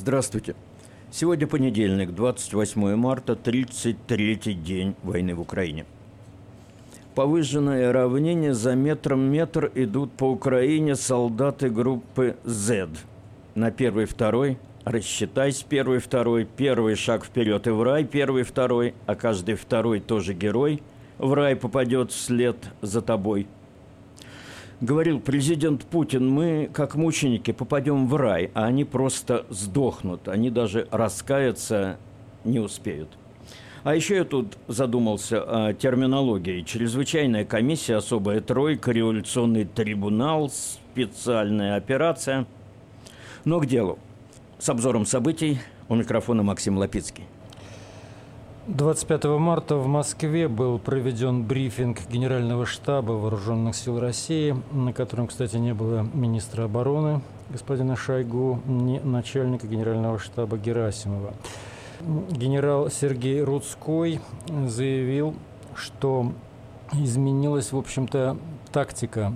Здравствуйте. Сегодня понедельник, 28 марта, 33-й день войны в Украине. Повышенное равнение за метром метр идут по Украине солдаты группы Z. На первый, второй, рассчитайся первый, второй, первый шаг вперед и в рай, первый, второй, а каждый второй тоже герой, в рай попадет вслед за тобой – говорил президент Путин, мы, как мученики, попадем в рай, а они просто сдохнут, они даже раскаяться не успеют. А еще я тут задумался о терминологии. Чрезвычайная комиссия, особая тройка, революционный трибунал, специальная операция. Но к делу. С обзором событий у микрофона Максим Лапицкий. 25 марта в Москве был проведен брифинг Генерального штаба Вооруженных сил России, на котором, кстати, не было министра обороны господина Шойгу, ни начальника Генерального штаба Герасимова. Генерал Сергей Рудской заявил, что изменилась, в общем-то, тактика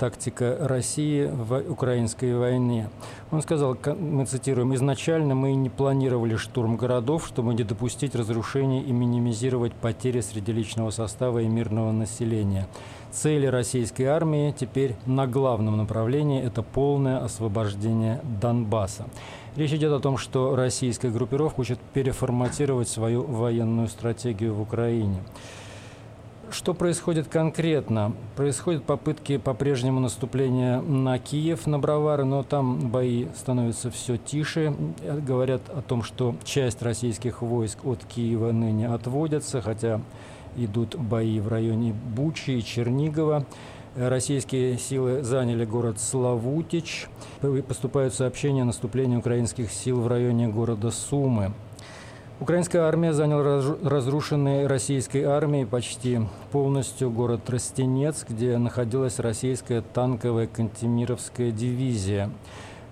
тактика России в украинской войне. Он сказал, мы цитируем, «Изначально мы не планировали штурм городов, чтобы не допустить разрушений и минимизировать потери среди личного состава и мирного населения. Цели российской армии теперь на главном направлении – это полное освобождение Донбасса». Речь идет о том, что российская группировка хочет переформатировать свою военную стратегию в Украине. Что происходит конкретно? Происходят попытки по-прежнему наступления на Киев, на Бровары, но там бои становятся все тише. Говорят о том, что часть российских войск от Киева ныне отводятся, хотя идут бои в районе Бучи и Чернигова. Российские силы заняли город Славутич. Поступают сообщения о наступлении украинских сил в районе города Сумы. Украинская армия заняла разрушенный российской армией почти полностью город Тростенец, где находилась российская танковая Кантемировская дивизия.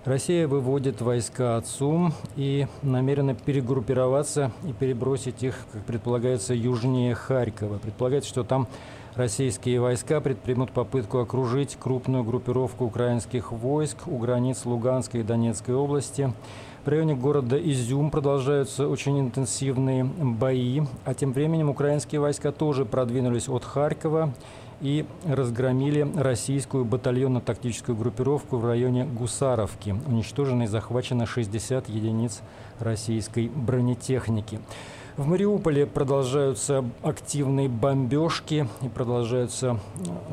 Россия выводит войска от Сум и намерена перегруппироваться и перебросить их, как предполагается, южнее Харькова. Предполагается, что там российские войска предпримут попытку окружить крупную группировку украинских войск у границ Луганской и Донецкой области – в районе города Изюм продолжаются очень интенсивные бои, а тем временем украинские войска тоже продвинулись от Харькова и разгромили российскую батальонно-тактическую группировку в районе Гусаровки. Уничтожено и захвачено 60 единиц российской бронетехники. В Мариуполе продолжаются активные бомбежки и продолжаются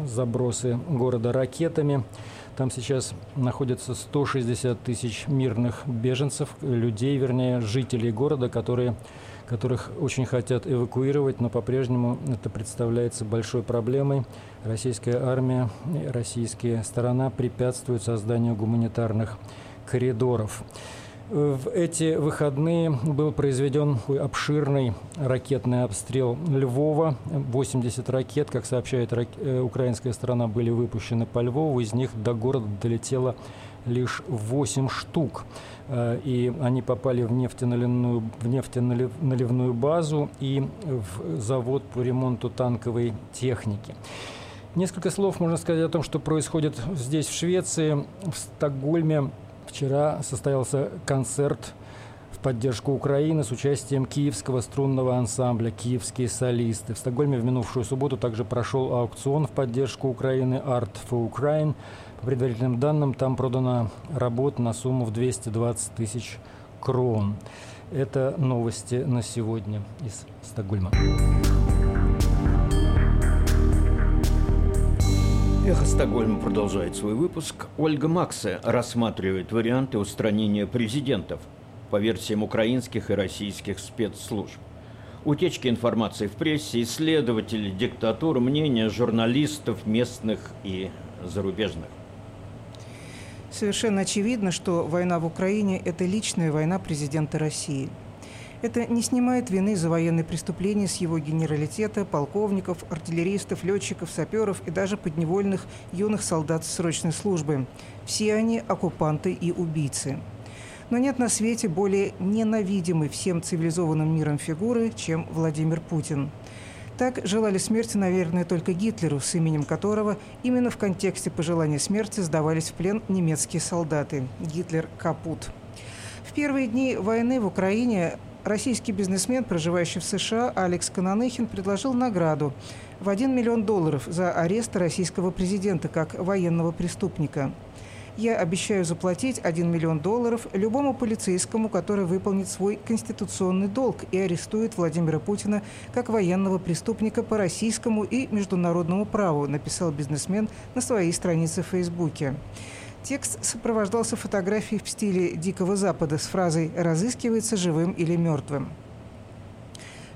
забросы города ракетами. Там сейчас находится 160 тысяч мирных беженцев, людей, вернее, жителей города, которые, которых очень хотят эвакуировать, но по-прежнему это представляется большой проблемой. Российская армия, российская сторона препятствуют созданию гуманитарных коридоров. В эти выходные был произведен обширный ракетный обстрел Львова. 80 ракет, как сообщает э, украинская сторона, были выпущены по Львову. Из них до города долетело лишь 8 штук. Э, и они попали в нефтеналивную, в нефтеналивную базу и в завод по ремонту танковой техники. Несколько слов можно сказать о том, что происходит здесь, в Швеции, в Стокгольме. Вчера состоялся концерт в поддержку Украины с участием киевского струнного ансамбля «Киевские солисты». В Стокгольме в минувшую субботу также прошел аукцион в поддержку Украины «Art for Ukraine». По предварительным данным, там продана работа на сумму в 220 тысяч крон. Это новости на сегодня из Стокгольма. Эхо Стокгольма продолжает свой выпуск. Ольга Максе рассматривает варианты устранения президентов по версиям украинских и российских спецслужб. Утечки информации в прессе, исследователи диктатуры, мнения журналистов местных и зарубежных. Совершенно очевидно, что война в Украине – это личная война президента России – это не снимает вины за военные преступления с его генералитета, полковников, артиллеристов, летчиков, саперов и даже подневольных юных солдат срочной службы. Все они оккупанты и убийцы. Но нет на свете более ненавидимой всем цивилизованным миром фигуры, чем Владимир Путин. Так желали смерти, наверное, только Гитлеру, с именем которого именно в контексте пожелания смерти сдавались в плен немецкие солдаты. Гитлер – капут. В первые дни войны в Украине российский бизнесмен, проживающий в США, Алекс Кананыхин, предложил награду в 1 миллион долларов за арест российского президента как военного преступника. Я обещаю заплатить 1 миллион долларов любому полицейскому, который выполнит свой конституционный долг и арестует Владимира Путина как военного преступника по российскому и международному праву, написал бизнесмен на своей странице в Фейсбуке. Текст сопровождался фотографией в стиле Дикого Запада с фразой «разыскивается живым или мертвым».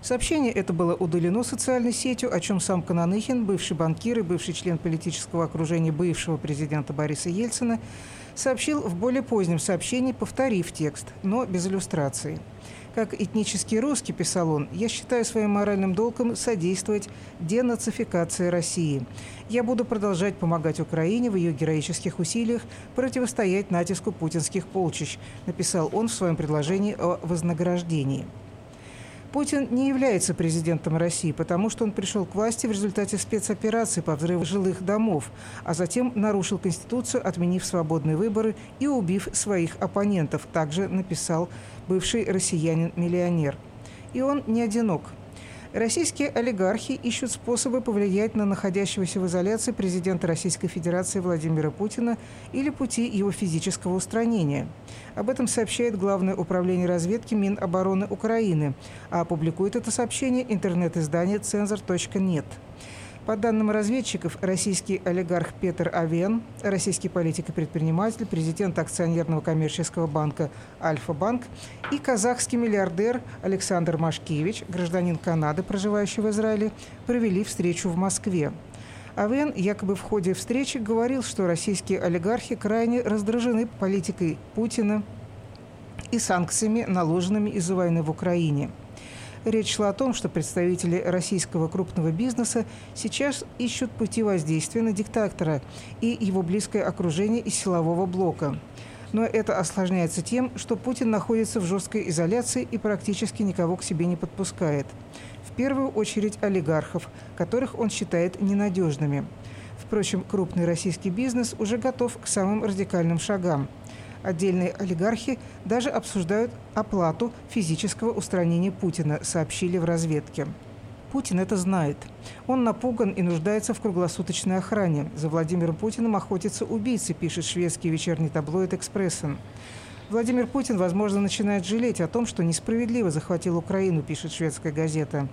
Сообщение это было удалено социальной сетью, о чем сам Кананыхин, бывший банкир и бывший член политического окружения бывшего президента Бориса Ельцина, сообщил в более позднем сообщении, повторив текст, но без иллюстрации. Как этнический русский, писал он, я считаю своим моральным долгом содействовать денацификации России. Я буду продолжать помогать Украине в ее героических усилиях противостоять натиску путинских полчищ, написал он в своем предложении о вознаграждении. Путин не является президентом России, потому что он пришел к власти в результате спецоперации по взрыву жилых домов, а затем нарушил Конституцию, отменив свободные выборы и убив своих оппонентов, также написал бывший россиянин-миллионер. И он не одинок – Российские олигархи ищут способы повлиять на находящегося в изоляции президента Российской Федерации Владимира Путина или пути его физического устранения. Об этом сообщает Главное управление разведки Минобороны Украины, а публикует это сообщение интернет-издание «Цензор.нет». По данным разведчиков, российский олигарх Петр Авен, российский политик и предприниматель, президент акционерного коммерческого банка «Альфа-банк» и казахский миллиардер Александр Машкевич, гражданин Канады, проживающий в Израиле, провели встречу в Москве. Авен якобы в ходе встречи говорил, что российские олигархи крайне раздражены политикой Путина и санкциями, наложенными из-за войны в Украине – Речь шла о том, что представители российского крупного бизнеса сейчас ищут пути воздействия на диктатора и его близкое окружение из силового блока. Но это осложняется тем, что Путин находится в жесткой изоляции и практически никого к себе не подпускает. В первую очередь олигархов, которых он считает ненадежными. Впрочем, крупный российский бизнес уже готов к самым радикальным шагам – Отдельные олигархи даже обсуждают оплату физического устранения Путина, сообщили в разведке. Путин это знает. Он напуган и нуждается в круглосуточной охране. За Владимиром Путиным охотятся убийцы, пишет шведский вечерний таблоид «Экспрессен». Владимир Путин, возможно, начинает жалеть о том, что несправедливо захватил Украину, пишет шведская газета.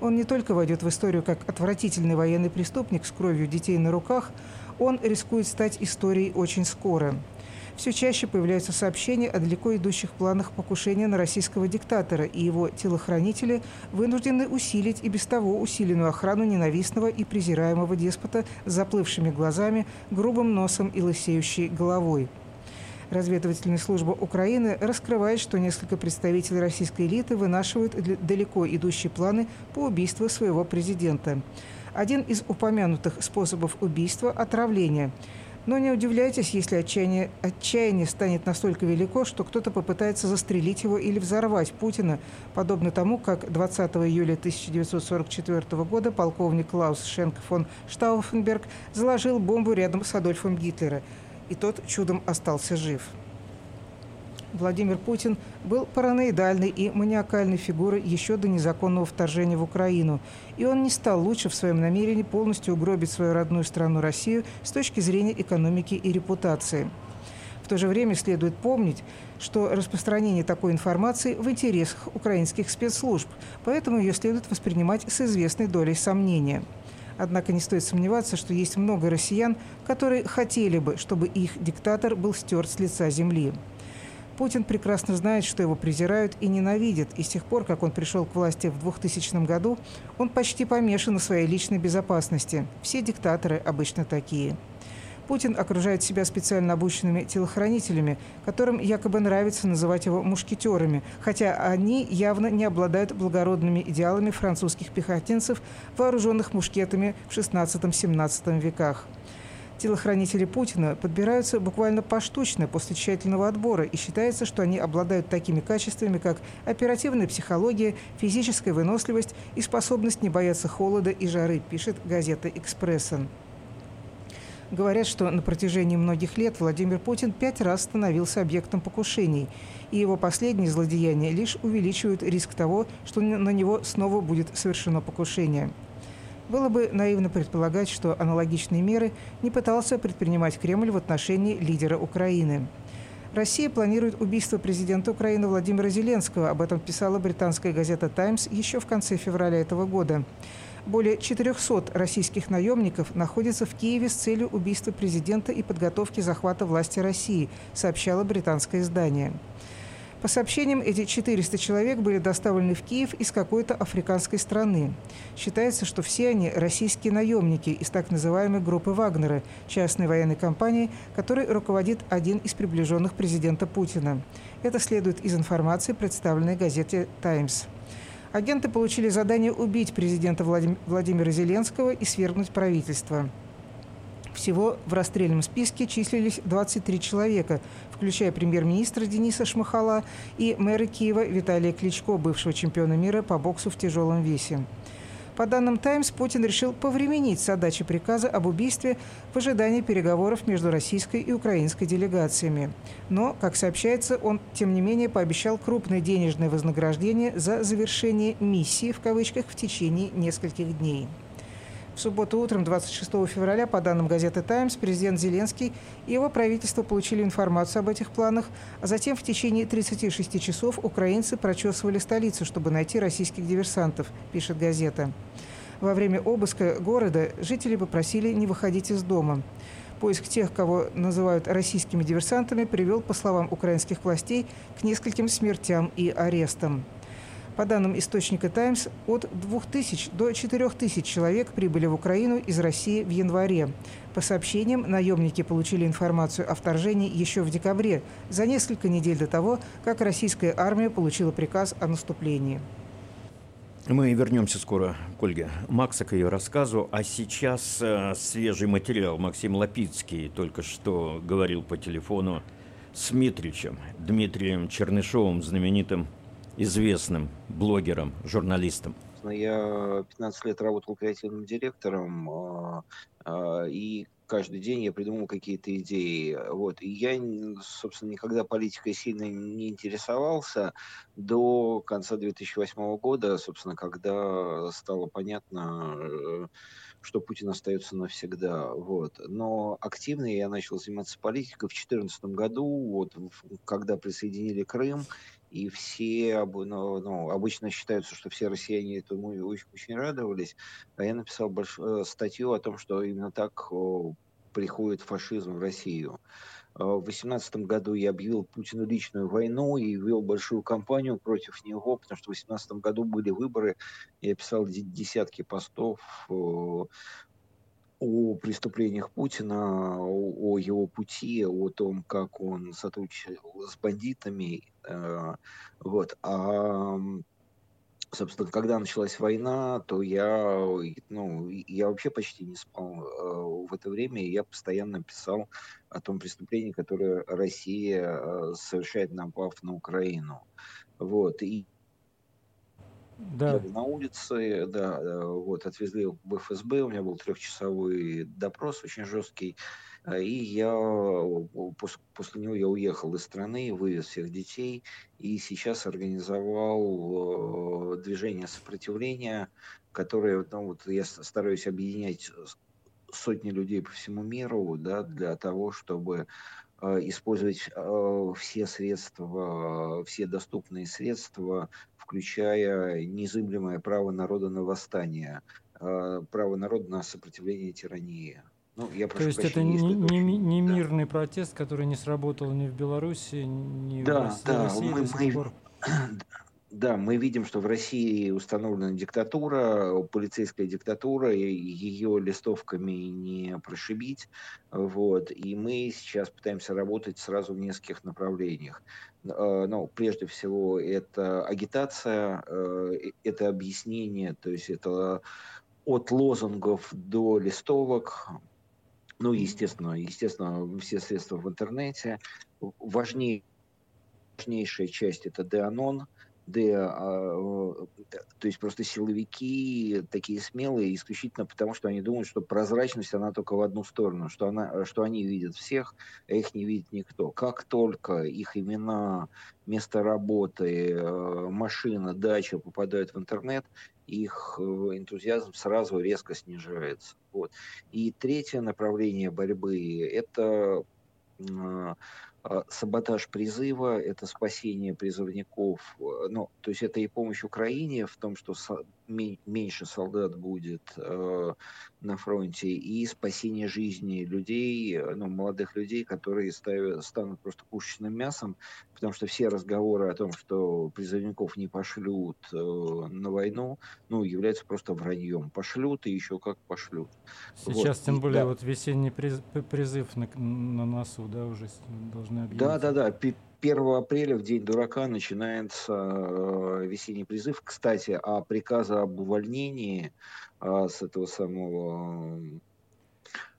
Он не только войдет в историю как отвратительный военный преступник с кровью детей на руках, он рискует стать историей очень скоро все чаще появляются сообщения о далеко идущих планах покушения на российского диктатора, и его телохранители вынуждены усилить и без того усиленную охрану ненавистного и презираемого деспота с заплывшими глазами, грубым носом и лысеющей головой. Разведывательная служба Украины раскрывает, что несколько представителей российской элиты вынашивают далеко идущие планы по убийству своего президента. Один из упомянутых способов убийства – отравление – но не удивляйтесь, если отчаяние, отчаяние станет настолько велико, что кто-то попытается застрелить его или взорвать Путина, подобно тому, как 20 июля 1944 года полковник Клаус Шенк фон Штауфенберг заложил бомбу рядом с Адольфом Гитлера, и тот чудом остался жив. Владимир Путин был параноидальной и маниакальной фигурой еще до незаконного вторжения в Украину, и он не стал лучше в своем намерении полностью угробить свою родную страну Россию с точки зрения экономики и репутации. В то же время следует помнить, что распространение такой информации в интересах украинских спецслужб, поэтому ее следует воспринимать с известной долей сомнения. Однако не стоит сомневаться, что есть много россиян, которые хотели бы, чтобы их диктатор был стерт с лица земли. Путин прекрасно знает, что его презирают и ненавидят, и с тех пор, как он пришел к власти в 2000 году, он почти помешан на своей личной безопасности. Все диктаторы обычно такие. Путин окружает себя специально обученными телохранителями, которым якобы нравится называть его мушкетерами, хотя они явно не обладают благородными идеалами французских пехотинцев, вооруженных мушкетами в XVI-XVII веках. Телохранители Путина подбираются буквально поштучно после тщательного отбора, и считается, что они обладают такими качествами, как оперативная психология, физическая выносливость и способность не бояться холода и жары, пишет газета «Экспрессен». Говорят, что на протяжении многих лет Владимир Путин пять раз становился объектом покушений, и его последние злодеяния лишь увеличивают риск того, что на него снова будет совершено покушение. Было бы наивно предполагать, что аналогичные меры не пытался предпринимать Кремль в отношении лидера Украины. Россия планирует убийство президента Украины Владимира Зеленского. Об этом писала британская газета «Таймс» еще в конце февраля этого года. Более 400 российских наемников находятся в Киеве с целью убийства президента и подготовки захвата власти России, сообщало британское издание. По сообщениям, эти 400 человек были доставлены в Киев из какой-то африканской страны. Считается, что все они российские наемники из так называемой группы Вагнера, частной военной компании, которой руководит один из приближенных президента Путина. Это следует из информации, представленной газете «Таймс». Агенты получили задание убить президента Владимира Зеленского и свергнуть правительство. Всего в расстрельном списке числились 23 человека, включая премьер-министра Дениса Шмахала и мэра Киева Виталия Кличко, бывшего чемпиона мира по боксу в тяжелом весе. По данным «Таймс», Путин решил повременить с отдачей приказа об убийстве в ожидании переговоров между российской и украинской делегациями. Но, как сообщается, он, тем не менее, пообещал крупное денежное вознаграждение за завершение «миссии» в кавычках в течение нескольких дней. В субботу утром, 26 февраля, по данным газеты «Таймс», президент Зеленский и его правительство получили информацию об этих планах, а затем в течение 36 часов украинцы прочесывали столицу, чтобы найти российских диверсантов, пишет газета. Во время обыска города жители попросили не выходить из дома. Поиск тех, кого называют российскими диверсантами, привел, по словам украинских властей, к нескольким смертям и арестам. По данным источника «Таймс», от 2000 до 4000 человек прибыли в Украину из России в январе. По сообщениям, наемники получили информацию о вторжении еще в декабре, за несколько недель до того, как российская армия получила приказ о наступлении. Мы вернемся скоро к Ольге Макса, к ее рассказу. А сейчас э, свежий материал. Максим Лапицкий только что говорил по телефону с Митричем, Дмитрием Чернышовым, знаменитым известным блогером, журналистом? Я 15 лет работал креативным директором, а, а, и каждый день я придумал какие-то идеи. Вот. И я, собственно, никогда политикой сильно не интересовался до конца 2008 года, собственно, когда стало понятно, э, что Путин остается навсегда. Вот. Но активно я начал заниматься политикой в 2014 году, вот, когда присоединили Крым, и все ну, ну, обычно считаются, что все россияне этому очень, очень радовались, а я написал большую э, статью о том, что именно так приходит фашизм в Россию. Э, в 2018 году я объявил Путину личную войну и вел большую кампанию против него, потому что в 2018 году были выборы. Я писал десятки постов о преступлениях Путина, о, его пути, о том, как он сотрудничал с бандитами. Э, вот. А, собственно, когда началась война, то я, ну, я вообще почти не спал э, в это время. Я постоянно писал о том преступлении, которое Россия э, совершает, напав на Украину. Вот. И да. на улице, да, э, вот, отвезли в ФСБ, у меня был трехчасовой допрос, очень жесткий, и я, после него я уехал из страны, вывез всех детей, и сейчас организовал э, движение сопротивления, которое, ну, вот я стараюсь объединять сотни людей по всему миру, да, для того, чтобы использовать все средства, все доступные средства включая незыблемое право народа на восстание, а, право народа на сопротивление тирании. Ну, я То есть это не, не, не мирный да. протест, который не сработал ни в Беларуси, ни да, в да, России мы, до сих пор? Да, мы видим, что в России установлена диктатура, полицейская диктатура, ее листовками не прошибить. Вот, и мы сейчас пытаемся работать сразу в нескольких направлениях. Э, ну, прежде всего, это агитация, э, это объяснение, то есть это от лозунгов до листовок, ну, естественно, естественно, все средства в интернете. Важнее, важнейшая часть – это Деанон – да, то есть просто силовики такие смелые исключительно потому, что они думают, что прозрачность, она только в одну сторону, что, она, что они видят всех, а их не видит никто. Как только их имена, место работы, э, машина, дача попадают в интернет, их э, энтузиазм сразу резко снижается. Вот. И третье направление борьбы – это а, саботаж призыва, это спасение призывников, э, ну, то есть это и помощь Украине в том, что меньше солдат будет э, на фронте, и спасение жизни людей, э, ну, молодых людей, которые ставят, станут просто пушечным мясом, потому что все разговоры о том, что призывников не пошлют э, на войну, ну, являются просто враньем. Пошлют и еще как пошлют. Сейчас, вот. тем и, более, да. вот весенний призыв на, на носу, да, уже должны объявить. Да, да, да. 1 апреля, в День дурака, начинается э, весенний призыв. Кстати, а приказа об увольнении э, с этого самого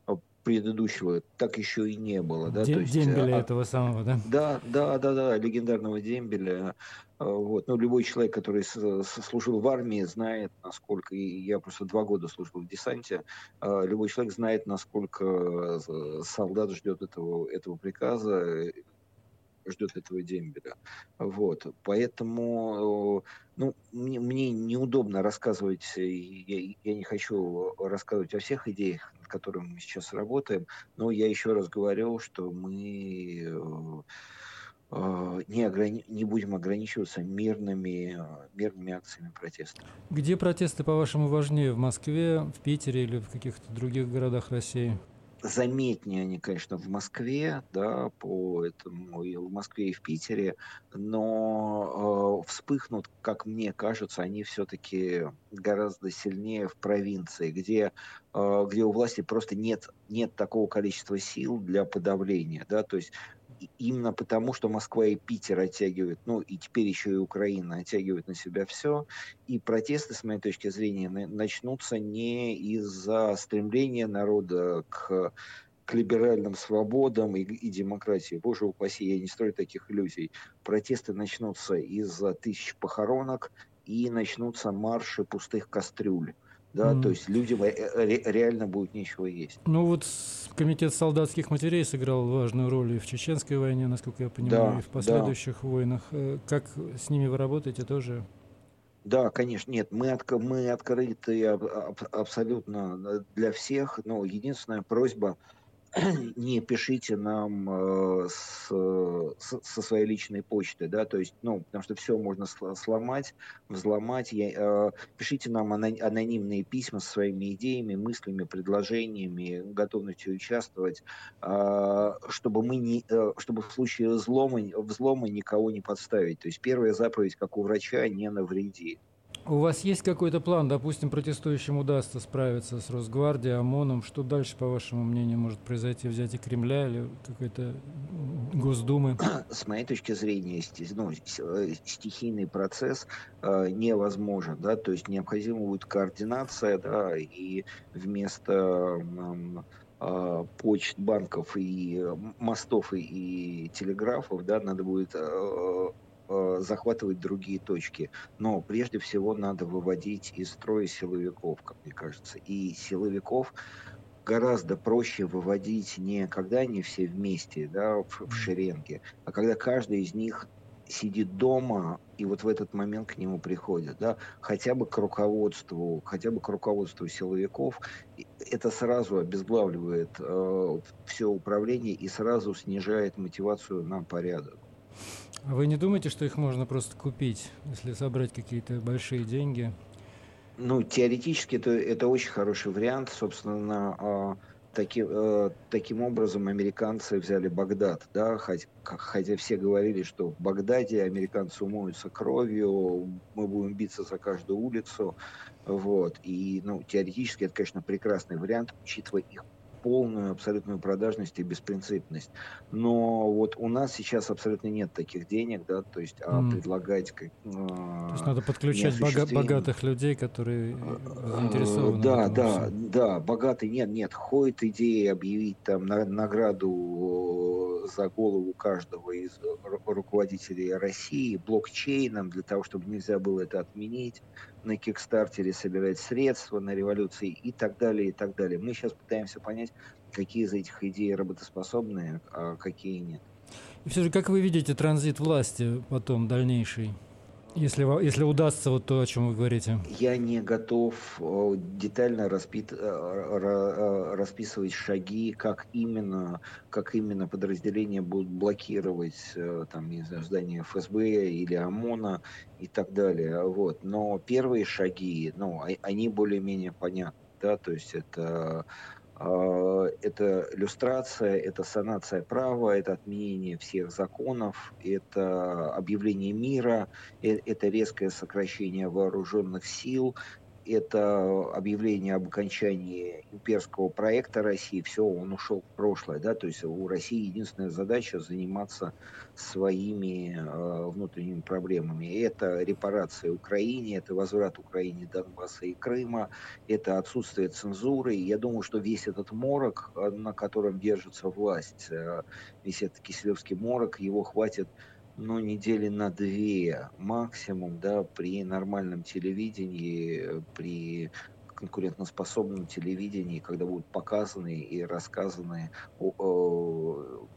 э, предыдущего так еще и не было. Да? Дем, То есть, дембеля а, этого самого, да? Да, да, да, да, легендарного дембеля. Вот. Ну, любой человек, который служил в армии, знает, насколько, и я просто два года служил в десанте, любой человек знает, насколько солдат ждет этого, этого приказа, ждет этого дембеля. Вот. Поэтому ну, мне, мне неудобно рассказывать, я, я не хочу рассказывать о всех идеях, над которыми мы сейчас работаем, но я еще раз говорю, что мы э, не, ограни... не будем ограничиваться мирными, мирными акциями протеста. Где протесты, по-вашему, важнее? В Москве, в Питере или в каких-то других городах России? Заметнее они, конечно, в Москве, да, по этому и в Москве, и в Питере, но э, вспыхнут, как мне кажется, они все-таки гораздо сильнее в провинции, где, э, где у власти просто нет, нет такого количества сил для подавления, да, то есть именно потому, что Москва и Питер оттягивают, ну и теперь еще и Украина оттягивают на себя все, и протесты, с моей точки зрения, начнутся не из-за стремления народа к к либеральным свободам и, и демократии. Боже упаси, я не строю таких иллюзий. Протесты начнутся из-за тысяч похоронок и начнутся марши пустых кастрюль да, mm. то есть людям ре- реально будет нечего есть. Ну вот комитет солдатских матерей сыграл важную роль и в чеченской войне, насколько я понимаю, да, и в последующих да. войнах. Э, как с ними вы работаете тоже? Да, конечно, нет, мы, от, мы открыты абсолютно для всех, но единственная просьба – не пишите нам э, с, с, со своей личной почты, да, то есть, ну, потому что все можно сломать, взломать. Я, э, пишите нам анонимные письма со своими идеями, мыслями, предложениями, готовностью участвовать, э, чтобы мы не, э, чтобы в случае взлома, взлома никого не подставить. То есть первая заповедь, как у врача, не навреди. У вас есть какой-то план, допустим, протестующим удастся справиться с Росгвардией, ОМОНом, что дальше, по вашему мнению, может произойти, взятие Кремля или какой-то Госдумы? С моей точки зрения, ну, э, стихийный процесс э, невозможен, да, то есть необходима будет координация, да, и вместо э, почт, банков и мостов и, и телеграфов, да, надо будет э, Э, захватывать другие точки. Но прежде всего надо выводить из строя силовиков, как мне кажется. И силовиков гораздо проще выводить не когда они все вместе, да, в, в шеренге, а когда каждый из них сидит дома, и вот в этот момент к нему приходят, да, хотя бы к руководству, хотя бы к руководству силовиков, это сразу обезглавливает э, все управление и сразу снижает мотивацию на порядок. А вы не думаете, что их можно просто купить, если собрать какие-то большие деньги? Ну, теоретически это, это очень хороший вариант. Собственно, э, таки, э, таким образом американцы взяли Багдад. Да? Хотя, хотя все говорили, что в Багдаде американцы умоются кровью, мы будем биться за каждую улицу. Вот. И ну, теоретически это, конечно, прекрасный вариант, учитывая их полную абсолютную продажность и беспринципность. Но вот у нас сейчас абсолютно нет таких денег, да, то есть а mm. предлагать как, э, то есть надо подключать бога- богатых людей, которые э, заинтересованы. Да, да, да, богатый нет, нет, ходит идея объявить там на, награду за голову каждого из руководителей России блокчейном для того, чтобы нельзя было это отменить, на Кикстартере собирать средства на революции и так далее, и так далее. Мы сейчас пытаемся понять, какие из этих идей работоспособные, а какие нет. И все же, как вы видите транзит власти потом дальнейший? Если, если удастся вот то, о чем вы говорите. Я не готов э, детально распит, э, э, расписывать шаги, как именно, как именно подразделения будут блокировать там, не знаю, здание ФСБ или ОМОНа и так далее. Вот. Но первые шаги, ну, они более-менее понятны. Да? То есть это а, это иллюстрация, это санация права, это отменение всех законов, это объявление мира, э, это резкое сокращение вооруженных сил, это объявление об окончании имперского проекта России, все, он ушел в прошлое, да, то есть у России единственная задача заниматься своими э, внутренними проблемами. Это репарация Украине, это возврат Украине Донбасса и Крыма, это отсутствие цензуры. Я думаю, что весь этот морок, э, на котором держится власть, э, весь этот киселевский морок, его хватит ну, недели на две максимум, да, при нормальном телевидении, при конкурентоспособном телевидении, когда будут показаны и рассказаны о, о,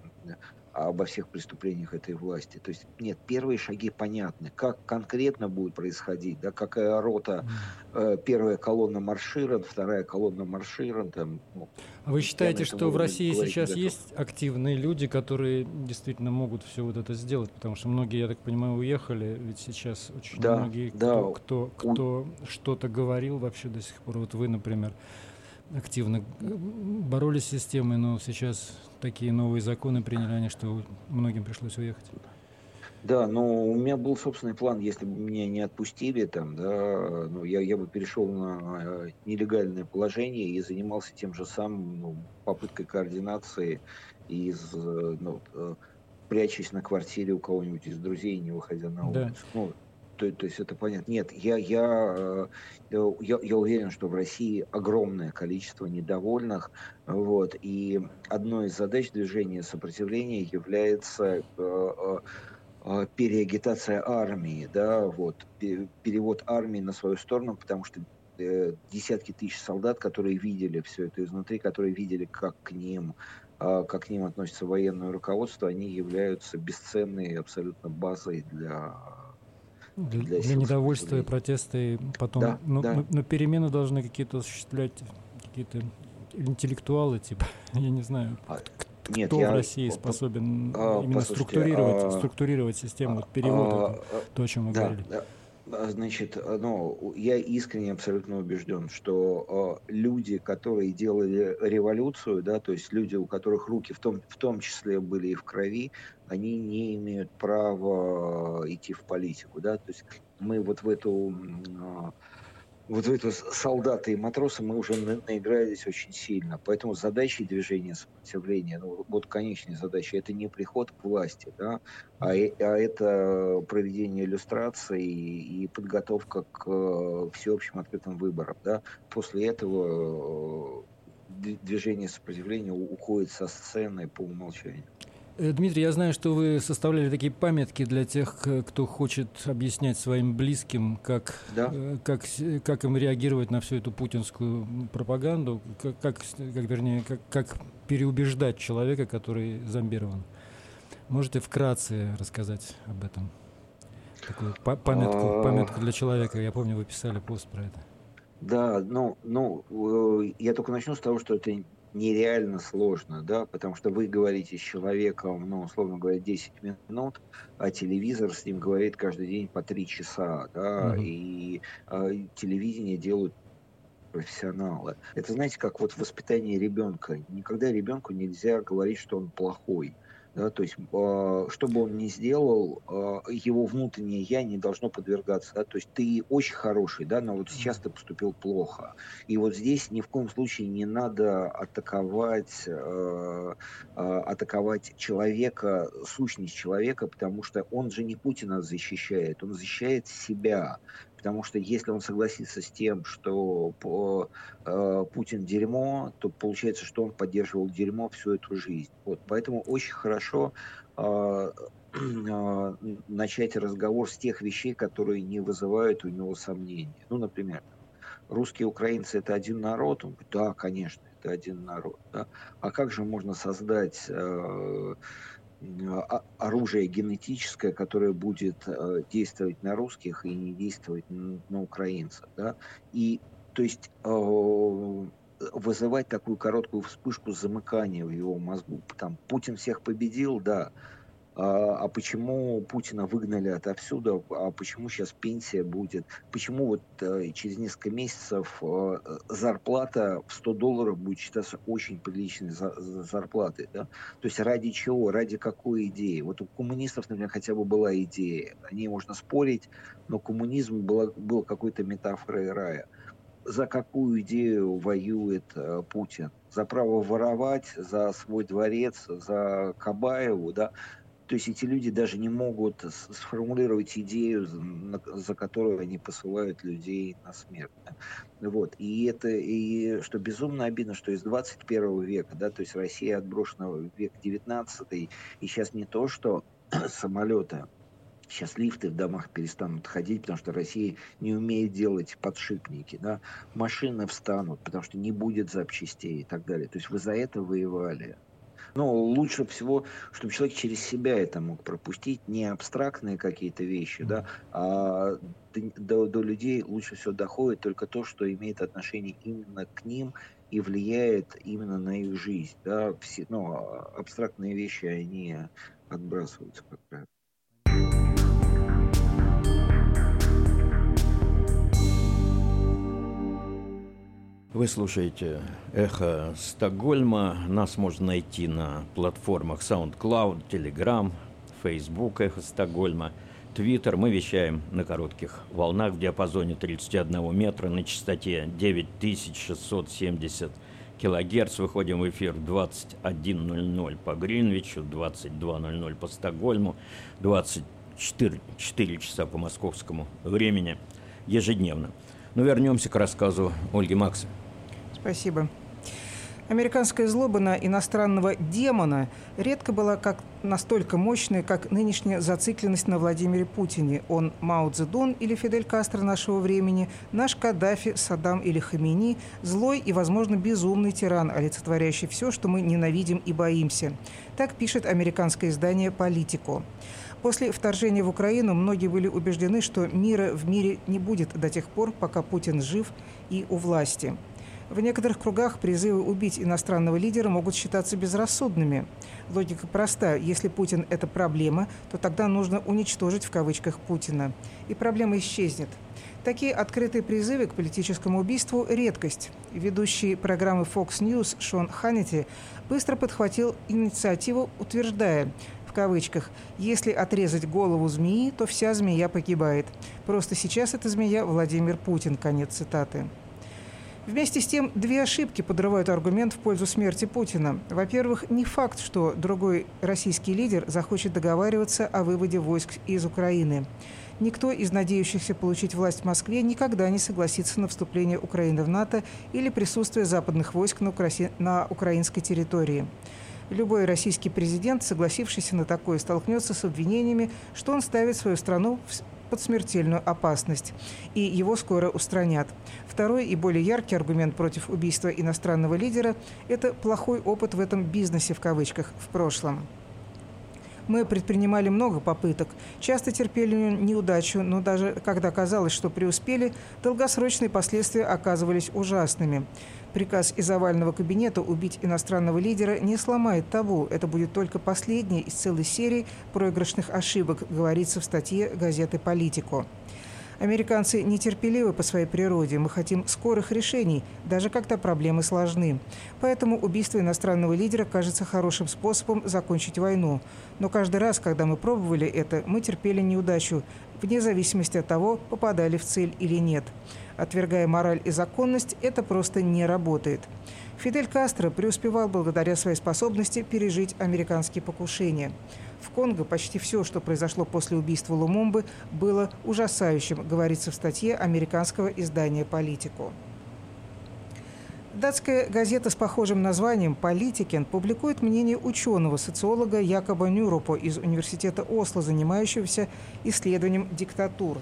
обо всех преступлениях этой власти. То есть нет, первые шаги понятны. Как конкретно будет происходить, да, какая рота, э, первая колонна марширует, вторая колонна марширует. Там, ну, а вы считаете, что в России сейчас готов. есть активные люди, которые действительно могут все вот это сделать? Потому что многие, я так понимаю, уехали, ведь сейчас очень да, многие, да. кто, кто, кто что-то говорил вообще до сих пор. Вот вы, например, активно боролись с системой, но сейчас такие новые законы приняли они, что многим пришлось уехать. Да, но у меня был собственный план, если бы меня не отпустили, там, да, ну, я, я бы перешел на э, нелегальное положение и занимался тем же самым, ну, попыткой координации из, э, ну, э, прячась на квартире у кого-нибудь из друзей, не выходя на улицу. Да. Ну, то, то есть это понятно. Нет, я, я, э, я, я уверен, что в России огромное количество недовольных. Вот, и одной из задач движения сопротивления является э, э, переагитация армии, да, вот, перевод армии на свою сторону, потому что десятки тысяч солдат, которые видели все это изнутри, которые видели, как к ним как к ним относится военное руководство, они являются бесценной абсолютно базой для для, для, для недовольства и протеста, и потом, да, но, да. Но, но перемены должны какие-то осуществлять какие-то интеллектуалы, типа, я не знаю, а, кто нет, я, в России способен а, именно структурировать, а, структурировать систему а, перевода, а, то, о чем мы да, говорили. Да. А, значит, ну, я искренне абсолютно убежден, что э, люди, которые делали революцию, да, то есть люди, у которых руки в том, в том числе были и в крови, они не имеют права идти в политику, да, то есть мы вот в эту э, вот в это солдаты и матросы мы уже наигрались очень сильно. Поэтому задачей движения сопротивления, ну, вот конечная задача, это не приход к власти, да, а, а это проведение иллюстрации и, и подготовка к э, всеобщим открытым выборам. Да. После этого э, движение сопротивления уходит со сцены по умолчанию. Э, Дмитрий, я знаю, что вы составляли такие памятки для тех, кто хочет объяснять своим близким, как, да. Э, как, как им реагировать на всю эту путинскую пропаганду, как, как, как вернее, как, как переубеждать человека, который зомбирован. Можете вкратце рассказать об этом? Такую памятку, а. памятку для человека. Я помню, вы писали пост про это. Да, ну, ну, э, я только начну с того, что это нереально сложно, да, потому что вы говорите с человеком, ну, условно говоря, 10 минут, а телевизор с ним говорит каждый день по 3 часа, да, mm-hmm. и э, телевидение делают профессионалы. Это, знаете, как вот воспитание ребенка. Никогда ребенку нельзя говорить, что он плохой. Да, то есть, э, что бы он ни сделал, э, его внутреннее я не должно подвергаться. Да, то есть ты очень хороший, да, но вот сейчас ты поступил плохо. И вот здесь ни в коем случае не надо атаковать, э, атаковать человека, сущность человека, потому что он же не Путина защищает, он защищает себя Потому что если он согласится с тем, что э, Путин дерьмо, то получается, что он поддерживал дерьмо всю эту жизнь. Вот, поэтому очень хорошо э, э, начать разговор с тех вещей, которые не вызывают у него сомнений. Ну, например, русские украинцы это один народ. Он говорит, да, конечно, это один народ. Да? А как же можно создать э, а, оружие генетическое, которое будет э, действовать на русских и не действовать на украинцев. Да? И то есть э, вызывать такую короткую вспышку замыкания в его мозгу. Там Путин всех победил, да, а, а почему Путина выгнали отовсюду, а почему сейчас пенсия будет, почему вот э, через несколько месяцев э, зарплата в 100 долларов будет считаться очень приличной зарплатой, да? То есть ради чего, ради какой идеи? Вот у коммунистов, например, хотя бы была идея, о ней можно спорить, но коммунизм был, был какой-то метафорой рая. За какую идею воюет э, Путин? За право воровать, за свой дворец, за Кабаеву, да? То есть эти люди даже не могут сформулировать идею, за которую они посылают людей на смерть. Вот. И это, и что безумно обидно, что из 21 века, да, то есть Россия отброшена в век 19, и сейчас не то, что самолеты, Сейчас лифты в домах перестанут ходить, потому что Россия не умеет делать подшипники. Да? Машины встанут, потому что не будет запчастей и так далее. То есть вы за это воевали. Но лучше всего, чтобы человек через себя это мог пропустить, не абстрактные какие-то вещи, да, а до, до людей лучше всего доходит только то, что имеет отношение именно к ним и влияет именно на их жизнь. Да. Все, ну, а абстрактные вещи, они отбрасываются, как правило. Вы слушаете «Эхо Стокгольма». Нас можно найти на платформах SoundCloud, Telegram, Facebook «Эхо Стокгольма», Twitter. Мы вещаем на коротких волнах в диапазоне 31 метра на частоте 9670 килогерц. Выходим в эфир 21.00 по Гринвичу, 22.00 по Стокгольму, 24 4 часа по московскому времени ежедневно. Но ну, вернемся к рассказу Ольги Макса. Спасибо. Американская злоба на иностранного демона редко была как настолько мощной, как нынешняя зацикленность на Владимире Путине. Он Мао Цзэдун или Фидель Кастро нашего времени, наш Каддафи, Саддам или Хамини, злой и, возможно, безумный тиран, олицетворяющий все, что мы ненавидим и боимся. Так пишет американское издание «Политико». После вторжения в Украину многие были убеждены, что мира в мире не будет до тех пор, пока Путин жив и у власти. В некоторых кругах призывы убить иностранного лидера могут считаться безрассудными. Логика проста. Если Путин – это проблема, то тогда нужно «уничтожить» в кавычках Путина. И проблема исчезнет. Такие открытые призывы к политическому убийству – редкость. Ведущий программы Fox News Шон Ханнити быстро подхватил инициативу, утверждая, в кавычках, «если отрезать голову змеи, то вся змея погибает». Просто сейчас эта змея Владимир Путин. Конец цитаты. Вместе с тем, две ошибки подрывают аргумент в пользу смерти Путина. Во-первых, не факт, что другой российский лидер захочет договариваться о выводе войск из Украины. Никто из надеющихся получить власть в Москве никогда не согласится на вступление Украины в НАТО или присутствие западных войск на, украси... на украинской территории. Любой российский президент, согласившийся на такое, столкнется с обвинениями, что он ставит свою страну под смертельную опасность, и его скоро устранят. Второй и более яркий аргумент против убийства иностранного лидера – это плохой опыт в этом «бизнесе» в кавычках в прошлом. Мы предпринимали много попыток, часто терпели неудачу, но даже когда казалось, что преуспели, долгосрочные последствия оказывались ужасными. Приказ из овального кабинета убить иностранного лидера не сломает табу. Это будет только последняя из целой серии проигрышных ошибок, говорится в статье газеты «Политико». Американцы нетерпеливы по своей природе. Мы хотим скорых решений, даже когда проблемы сложны. Поэтому убийство иностранного лидера кажется хорошим способом закончить войну. Но каждый раз, когда мы пробовали это, мы терпели неудачу, вне зависимости от того, попадали в цель или нет. Отвергая мораль и законность, это просто не работает. Фидель Кастро преуспевал благодаря своей способности пережить американские покушения. В Конго почти все, что произошло после убийства Лумумбы, было ужасающим, говорится в статье американского издания «Политику». Датская газета с похожим названием «Политикен» публикует мнение ученого-социолога Якоба Нюрупо из Университета Осло, занимающегося исследованием диктатур.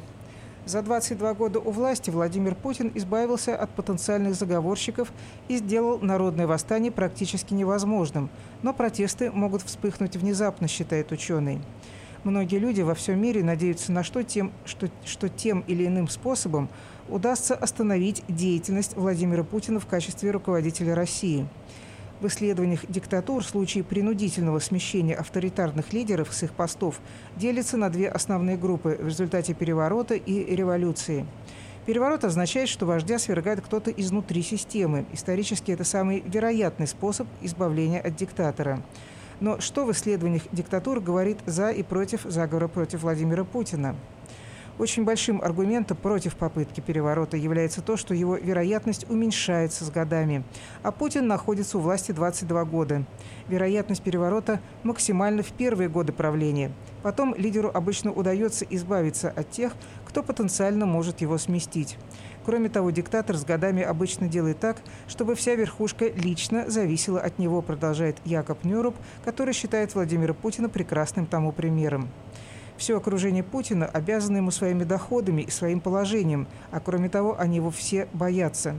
За 22 года у власти Владимир Путин избавился от потенциальных заговорщиков и сделал народное восстание практически невозможным. Но протесты могут вспыхнуть внезапно, считает ученый. Многие люди во всем мире надеются на что тем, что, что тем или иным способом удастся остановить деятельность Владимира Путина в качестве руководителя России. В исследованиях диктатур случаи принудительного смещения авторитарных лидеров с их постов делятся на две основные группы в результате переворота и революции. Переворот означает, что вождя свергает кто-то изнутри системы. Исторически это самый вероятный способ избавления от диктатора. Но что в исследованиях диктатур говорит за и против заговора против Владимира Путина? Очень большим аргументом против попытки переворота является то, что его вероятность уменьшается с годами. А Путин находится у власти 22 года. Вероятность переворота максимальна в первые годы правления. Потом лидеру обычно удается избавиться от тех, кто потенциально может его сместить. Кроме того, диктатор с годами обычно делает так, чтобы вся верхушка лично зависела от него, продолжает Якоб Нюруб, который считает Владимира Путина прекрасным тому примером. Все окружение Путина обязано ему своими доходами и своим положением, а кроме того, они его все боятся.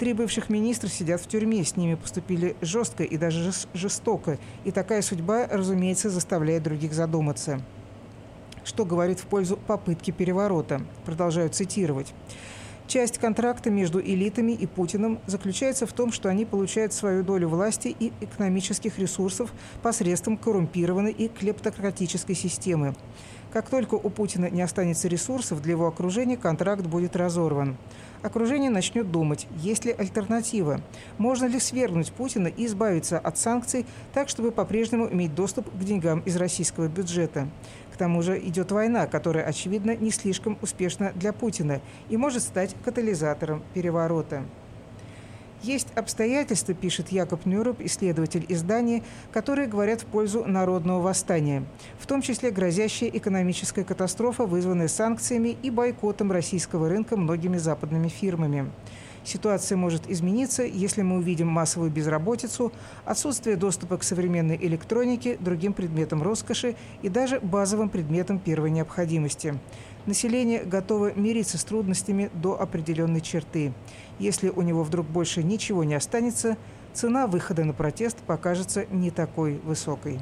Три бывших министра сидят в тюрьме, с ними поступили жестко и даже жестоко, и такая судьба, разумеется, заставляет других задуматься. Что говорит в пользу попытки переворота? Продолжаю цитировать. Часть контракта между элитами и Путиным заключается в том, что они получают свою долю власти и экономических ресурсов посредством коррумпированной и клептократической системы. Как только у Путина не останется ресурсов для его окружения, контракт будет разорван. Окружение начнет думать, есть ли альтернатива. Можно ли свергнуть Путина и избавиться от санкций так, чтобы по-прежнему иметь доступ к деньгам из российского бюджета. К тому же идет война, которая, очевидно, не слишком успешна для Путина и может стать катализатором переворота. Есть обстоятельства, пишет Якоб Нюруб, исследователь издания, которые говорят в пользу народного восстания, в том числе грозящая экономическая катастрофа, вызванная санкциями и бойкотом российского рынка многими западными фирмами. Ситуация может измениться, если мы увидим массовую безработицу, отсутствие доступа к современной электронике, другим предметам роскоши и даже базовым предметам первой необходимости. Население готово мириться с трудностями до определенной черты. Если у него вдруг больше ничего не останется, цена выхода на протест покажется не такой высокой.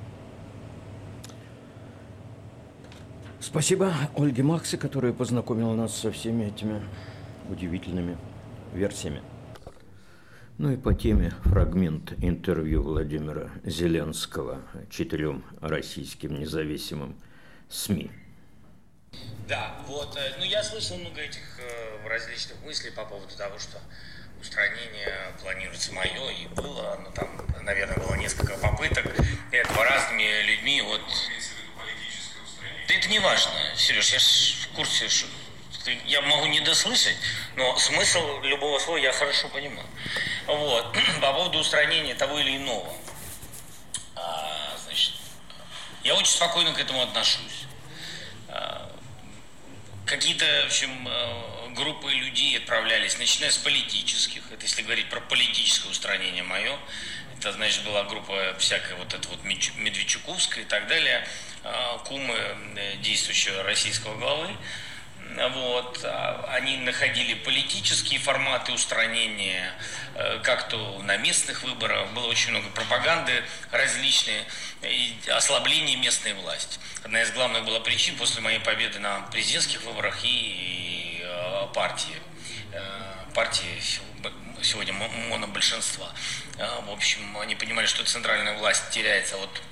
Спасибо Ольге Максе, которая познакомила нас со всеми этими удивительными версиями. Ну и по теме фрагмент интервью Владимира Зеленского четырем российским независимым СМИ – да, вот, э, ну я слышал много этих различных мыслей по поводу того, что устранение планируется мое, и было, ну там, наверное, было несколько попыток этого разными людьми, вот. Да это не важно, Сереж, я в курсе, что я могу не дослышать, но смысл любого слова я хорошо понимаю. Вот. По поводу устранения того или иного. А, значит, я очень спокойно к этому отношусь. А, какие-то, в общем, э, группы людей отправлялись, начиная с политических, это если говорить про политическое устранение мое, это, значит, была группа всякая вот эта вот Медведчуковская и так далее, э, кумы э, действующего российского главы, вот, а они находили политические форматы устранения, как то на местных выборах, было очень много пропаганды различные, и ослабление местной власти. Одна из главных была причин после моей победы на президентских выборах и э, партии. Э, партии сегодня монобольшинства. Э, в общем, они понимали, что центральная власть теряется от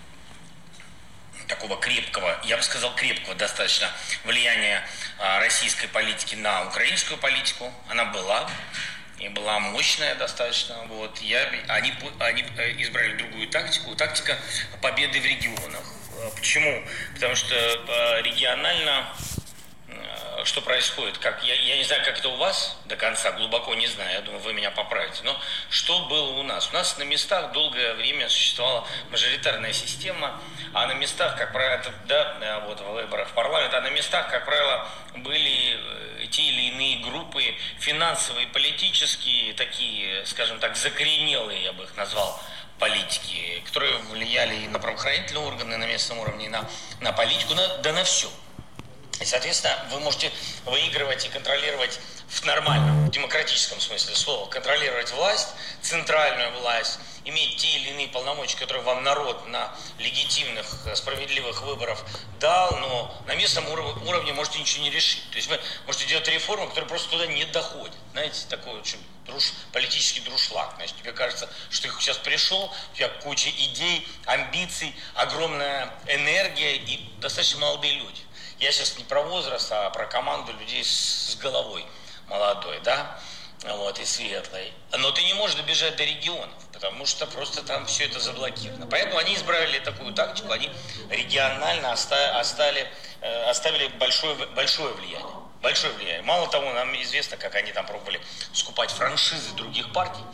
такого крепкого, я бы сказал крепкого достаточно влияния российской политики на украинскую политику. Она была, и была мощная достаточно. Вот. Я, они, они избрали другую тактику, тактика победы в регионах. Почему? Потому что э, регионально э, что происходит, как я, я не знаю, как это у вас до конца, глубоко не знаю, я думаю, вы меня поправите, но что было у нас? У нас на местах долгое время существовала мажоритарная система, а на местах, как правило, это, да, э, вот в выборах в парламент, а на местах, как правило, были э, те или иные группы финансовые, политические, такие, скажем так, закоренелые, я бы их назвал, политики, которые влияли и на правоохранительные органы на местном уровне, и на, на политику, на, да на все. И, соответственно, вы можете выигрывать и контролировать в нормальном, в демократическом смысле слова, контролировать власть, центральную власть, иметь те или иные полномочия, которые вам народ на легитимных, э, справедливых выборах дал, но на местном уровне, можете ничего не решить. То есть вы можете делать реформу, которая просто туда не доходит. Знаете, такой очень друж, политический друшлаг. Значит, тебе кажется, что ты сейчас пришел, у тебя куча идей, амбиций, огромная энергия и достаточно молодые люди. Я сейчас не про возраст, а про команду людей с, головой молодой, да, вот, и светлой. Но ты не можешь добежать до регионов, потому что просто там все это заблокировано. Поэтому они избрали такую тактику, они регионально оставили, э, оставили большое, большое влияние. Большое влияние. Мало того, нам известно, как они там пробовали скупать франшизы других партий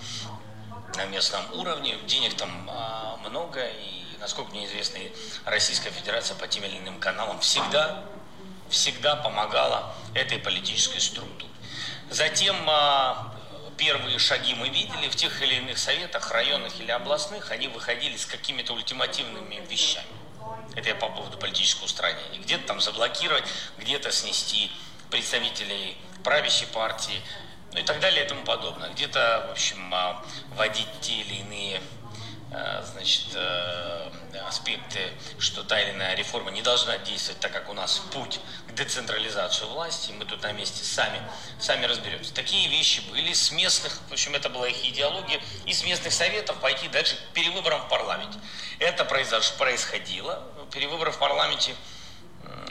на местном уровне. Денег там а, много, и, насколько мне известно, Российская Федерация по тем или иным каналам всегда всегда помогала этой политической структуре. Затем а, первые шаги мы видели в тех или иных советах, районных или областных, они выходили с какими-то ультимативными вещами. Это я по поводу политического устранения. Где-то там заблокировать, где-то снести представителей правящей партии, ну и так далее и тому подобное. Где-то, в общем, а, вводить те или иные значит, э, аспекты, что та или иная реформа не должна действовать так, как у нас путь к децентрализации власти, мы тут на месте сами, сами разберемся. Такие вещи были с местных, в общем, это была их идеология, и с местных советов пойти дальше к перевыборам в парламенте. Это происходило, перевыборы в парламенте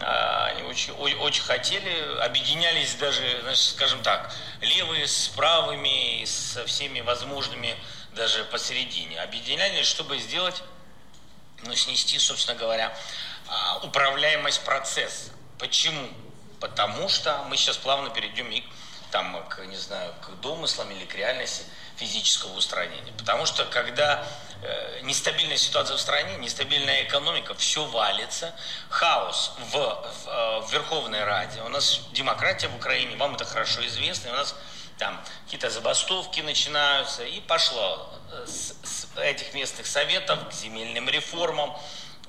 они очень, очень хотели, объединялись даже, значит, скажем так, левые с правыми, со всеми возможными даже посередине, объединялись, чтобы сделать, ну, снести, собственно говоря, а, управляемость процесса. Почему? Потому что мы сейчас плавно перейдем и там, к, не знаю, к домыслам или к реальности физического устранения. Потому что когда э, нестабильная ситуация в стране, нестабильная экономика, все валится, хаос в, в, э, в Верховной Раде. У нас демократия в Украине, вам это хорошо известно, и у нас там какие-то забастовки начинаются, и пошло э, с, с этих местных советов к земельным реформам,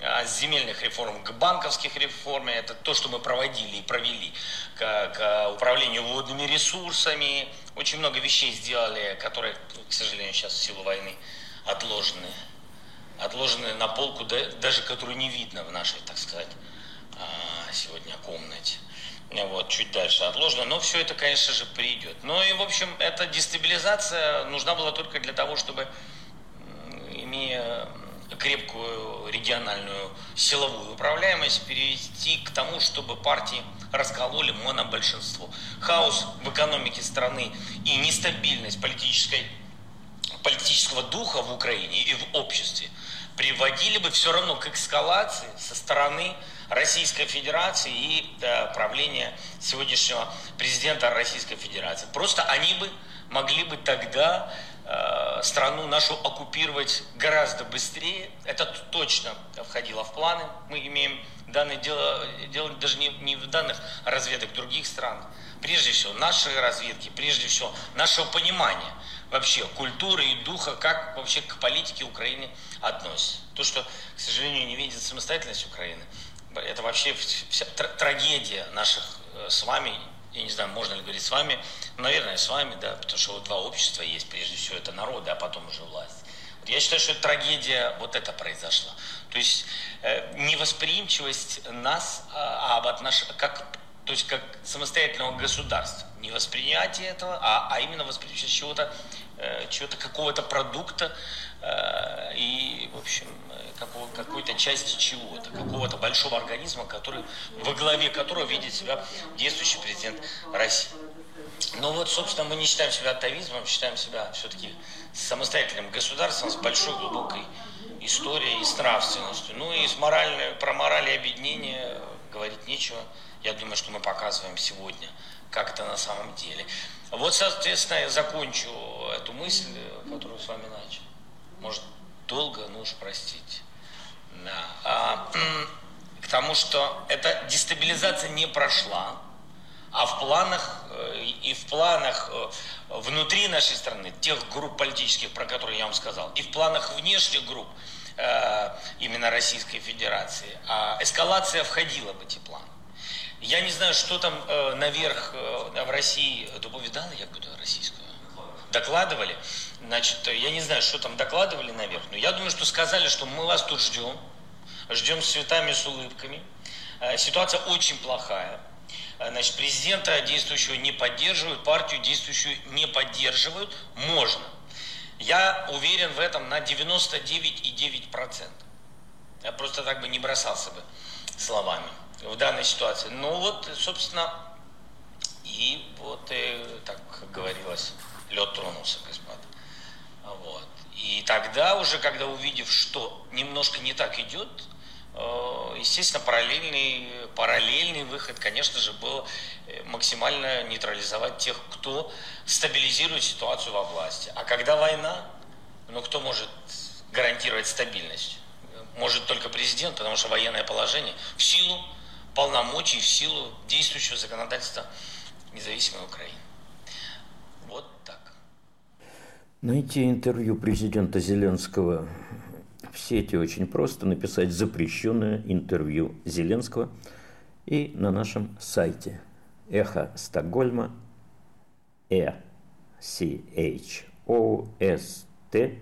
а с земельных реформ к банковских реформам, это то, что мы проводили и провели, к, к управлению водными ресурсами, очень много вещей сделали, которые, к сожалению, сейчас в силу войны отложены, отложены на полку, даже которую не видно в нашей, так сказать, а, сегодня комнате вот, чуть дальше отложено, но все это, конечно же, придет. Ну и, в общем, эта дестабилизация нужна была только для того, чтобы, имея крепкую региональную силовую управляемость, перейти к тому, чтобы партии раскололи монобольшинство. Хаос в экономике страны и нестабильность политической, политического духа в Украине и в обществе приводили бы все равно к эскалации со стороны Российской Федерации и правления сегодняшнего президента Российской Федерации. Просто они бы могли бы тогда э, страну нашу оккупировать гораздо быстрее. Это точно входило в планы. Мы имеем данные дело, дело даже не, не в данных разведок других стран. Прежде всего, наши разведки, прежде всего, нашего понимания вообще культуры и духа, как вообще к политике Украины относятся. То, что, к сожалению, не видит самостоятельность Украины – это вообще вся трагедия наших э, с вами, я не знаю, можно ли говорить с вами, наверное, с вами, да, потому что вот два общества есть, прежде всего это народы, а потом уже власть. Вот я считаю, что трагедия вот это произошла. То есть э, невосприимчивость нас, а, а об отнош... как, то есть как самостоятельного государства. Не воспринятие этого, а, а именно восприятие чего-то, э, чего-то какого-то продукта, э, и, в общем, какого, какой-то части чего-то, какого-то большого организма, который, во главе которого видит себя действующий президент России. Но вот, собственно, мы не считаем себя атовизмом, считаем себя все-таки самостоятельным государством с большой глубокой историей и с нравственностью. Ну и с моральной, про мораль и объединение говорить нечего. Я думаю, что мы показываем сегодня, как это на самом деле. Вот, соответственно, я закончу эту мысль, которую с вами начал. Может, долго, ну уж простите. Да. А, к тому, что эта дестабилизация не прошла, а в планах э, и в планах э, внутри нашей страны, тех групп политических, про которые я вам сказал, и в планах внешних групп, э, именно Российской Федерации, а эскалация входила в эти планы. Я не знаю, что там наверх в России, доповедала я буду российскую, докладывали. Значит, я не знаю, что там докладывали наверх, но я думаю, что сказали, что мы вас тут ждем, ждем с цветами, с улыбками. Ситуация очень плохая. Э, значит, президента действующего не поддерживают, партию действующую не поддерживают, можно. Я уверен в этом на 99,9%. Я просто так бы не бросался бы словами в данной ситуации. Ну вот, собственно, и вот, и, э, так говорилось, лед тронулся, господа. Вот. И тогда уже, когда увидев, что немножко не так идет, Э, естественно, параллельный, параллельный выход, конечно же, был э, максимально нейтрализовать тех, кто стабилизирует ситуацию во власти. А когда война, ну кто может гарантировать стабильность? Может только президент, потому что военное положение в силу полномочий, в силу действующего законодательства независимой Украины. Вот так. Найти интервью президента Зеленского в сети очень просто написать запрещенное интервью Зеленского и на нашем сайте Эхо Стокгольма E C H O S T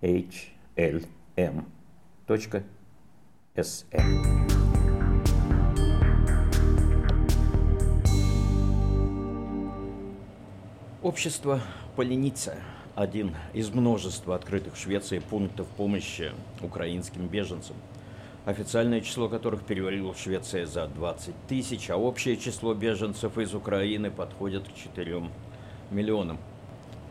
H L M точка S M. Общество Поленица – один из множества открытых в Швеции пунктов помощи украинским беженцам, официальное число которых перевалило в Швеции за 20 тысяч, а общее число беженцев из Украины подходит к 4 миллионам.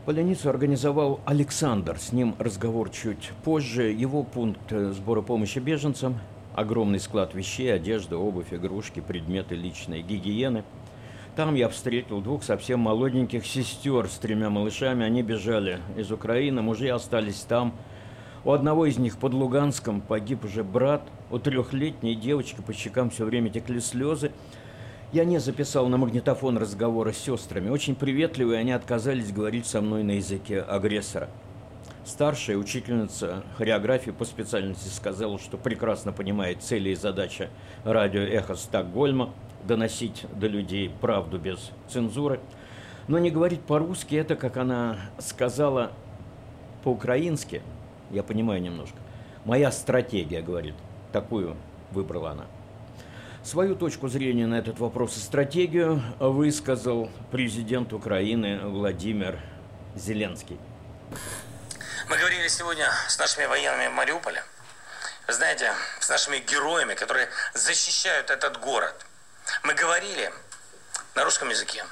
Поляницу организовал Александр, с ним разговор чуть позже. Его пункт сбора помощи беженцам, огромный склад вещей, одежды, обувь, игрушки, предметы личной гигиены – там я встретил двух совсем молоденьких сестер с тремя малышами. Они бежали из Украины, мужья остались там. У одного из них под Луганском погиб уже брат. У трехлетней девочки по щекам все время текли слезы. Я не записал на магнитофон разговоры с сестрами. Очень приветливые, они отказались говорить со мной на языке агрессора. Старшая учительница хореографии по специальности сказала, что прекрасно понимает цели и задачи радио «Эхо Стокгольма», доносить до людей правду без цензуры. Но не говорить по-русски, это, как она сказала по-украински, я понимаю немножко, моя стратегия, говорит, такую выбрала она. Свою точку зрения на этот вопрос и стратегию высказал президент Украины Владимир Зеленский. Мы говорили сегодня с нашими военными в Мариуполе. Знаете, с нашими героями, которые защищают этот город – мы говорили на русском языке,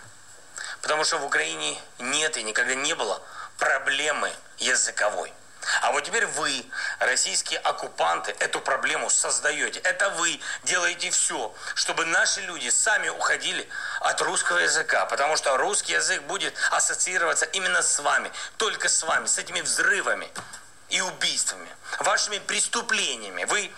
потому что в Украине нет и никогда не было проблемы языковой. А вот теперь вы, российские оккупанты, эту проблему создаете. Это вы делаете все, чтобы наши люди сами уходили от русского языка, потому что русский язык будет ассоциироваться именно с вами, только с вами, с этими взрывами и убийствами, вашими преступлениями. Вы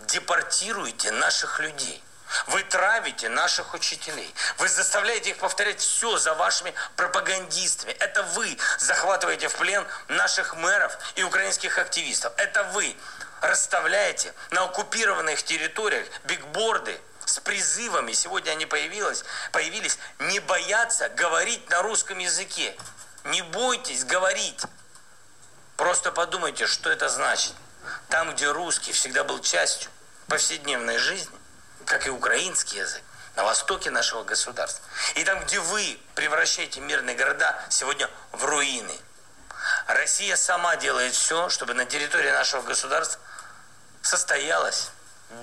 депортируете наших людей. Вы травите наших учителей. Вы заставляете их повторять все за вашими пропагандистами. Это вы захватываете в плен наших мэров и украинских активистов. Это вы расставляете на оккупированных территориях бигборды с призывами, сегодня они появились, появились, не бояться говорить на русском языке. Не бойтесь говорить. Просто подумайте, что это значит. Там, где русский всегда был частью повседневной жизни, как и украинский язык, на востоке нашего государства. И там, где вы превращаете мирные города сегодня в руины. Россия сама делает все, чтобы на территории нашего государства состоялась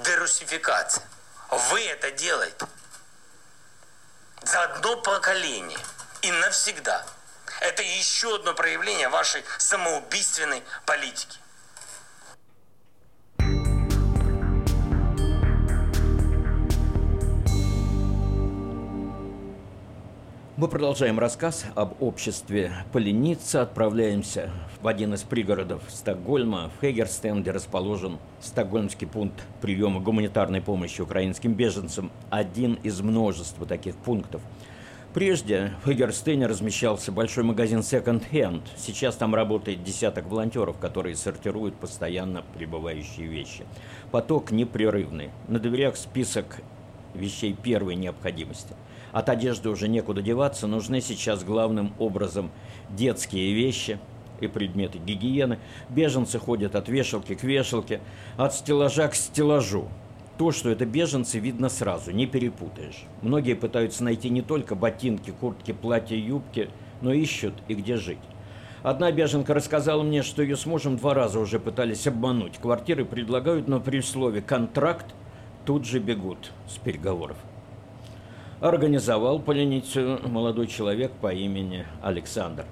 дерусификация. Вы это делаете за одно поколение и навсегда. Это еще одно проявление вашей самоубийственной политики. Мы продолжаем рассказ об обществе Поленица. Отправляемся в один из пригородов Стокгольма, в Хегерстен, где расположен стокгольмский пункт приема гуманитарной помощи украинским беженцам. Один из множества таких пунктов. Прежде в Хегерстене размещался большой магазин Second Hand. Сейчас там работает десяток волонтеров, которые сортируют постоянно прибывающие вещи. Поток непрерывный. На дверях список вещей первой необходимости – от одежды уже некуда деваться, нужны сейчас главным образом детские вещи и предметы гигиены. Беженцы ходят от вешалки к вешалке, от стеллажа к стеллажу. То, что это беженцы, видно сразу, не перепутаешь. Многие пытаются найти не только ботинки, куртки, платья, юбки, но ищут и где жить. Одна беженка рассказала мне, что ее с мужем два раза уже пытались обмануть. Квартиры предлагают, но при слове «контракт» тут же бегут с переговоров организовал поленицу молодой человек по имени Александр.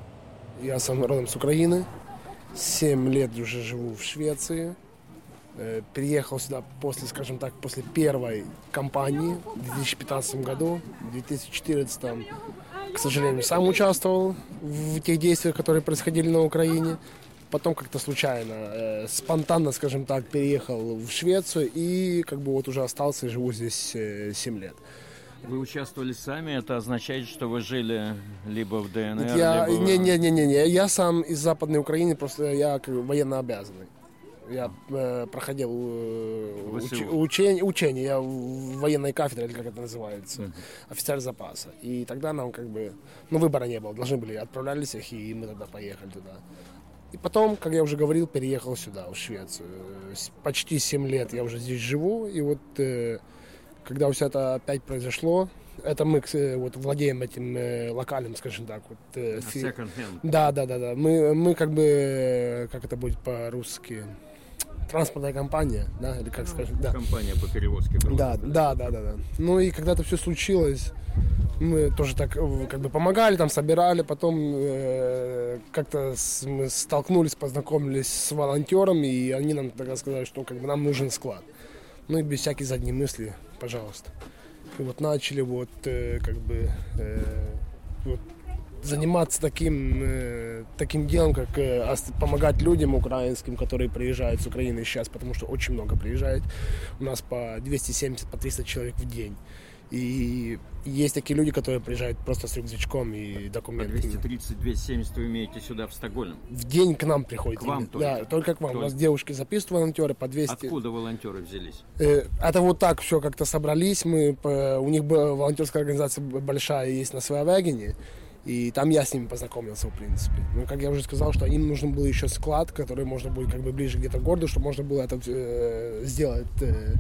Я сам родом с Украины. Семь лет уже живу в Швеции. Э, приехал сюда после, скажем так, после первой кампании в 2015 году. В 2014, к сожалению, сам участвовал в тех действиях, которые происходили на Украине. Потом как-то случайно, э, спонтанно, скажем так, переехал в Швецию и как бы вот уже остался и живу здесь э, 7 лет. Вы участвовали сами, это означает, что вы жили либо в ДНР, я, либо... Не, не, не, не, не, я сам из Западной Украины, просто я как военно обязанный. Я э, проходил э, уч, учение, учение, я в военной кафедре, или как это называется, uh-huh. офицер запаса. И тогда нам как бы, ну выбора не было, должны были отправлялись их, и мы тогда поехали туда. И потом, как я уже говорил, переехал сюда, в Швецию. Почти 7 лет я уже здесь живу, и вот э, когда все это опять произошло, это мы э, вот владеем этим э, локальным, скажем так, вот. Э, фи... Second hand. Да, да, да, да. Мы мы как бы как это будет по-русски транспортная компания, да, или как скажем, да. Компания по перевозке грузов. Да, да, да, да, да. Ну и когда это все случилось, мы тоже так как бы помогали, там собирали, потом э, как-то мы столкнулись, познакомились с волонтерами, и они нам тогда сказали, что как бы нам нужен склад. Ну и без всякой задней мысли пожалуйста. И вот начали вот э, как бы э, вот, заниматься таким, э, таким делом, как э, помогать людям украинским, которые приезжают с Украины сейчас, потому что очень много приезжает. У нас по 270, по 300 человек в день. И есть такие люди, которые приезжают просто с рюкзачком и документами. По 230-270 вы имеете сюда, в Стокгольм? В день к нам приходят. К вам только? Да, только к вам. Только. У нас девушки записывают волонтеры по 200. Откуда волонтеры взялись? Это вот так все как-то собрались. Мы, у них волонтерская организация большая есть на Свеавегене. И там я с ними познакомился, в принципе. Ну, как я уже сказал, что им нужен был еще склад, который можно будет как бы ближе где-то к городу, чтобы можно было это э, сделать э,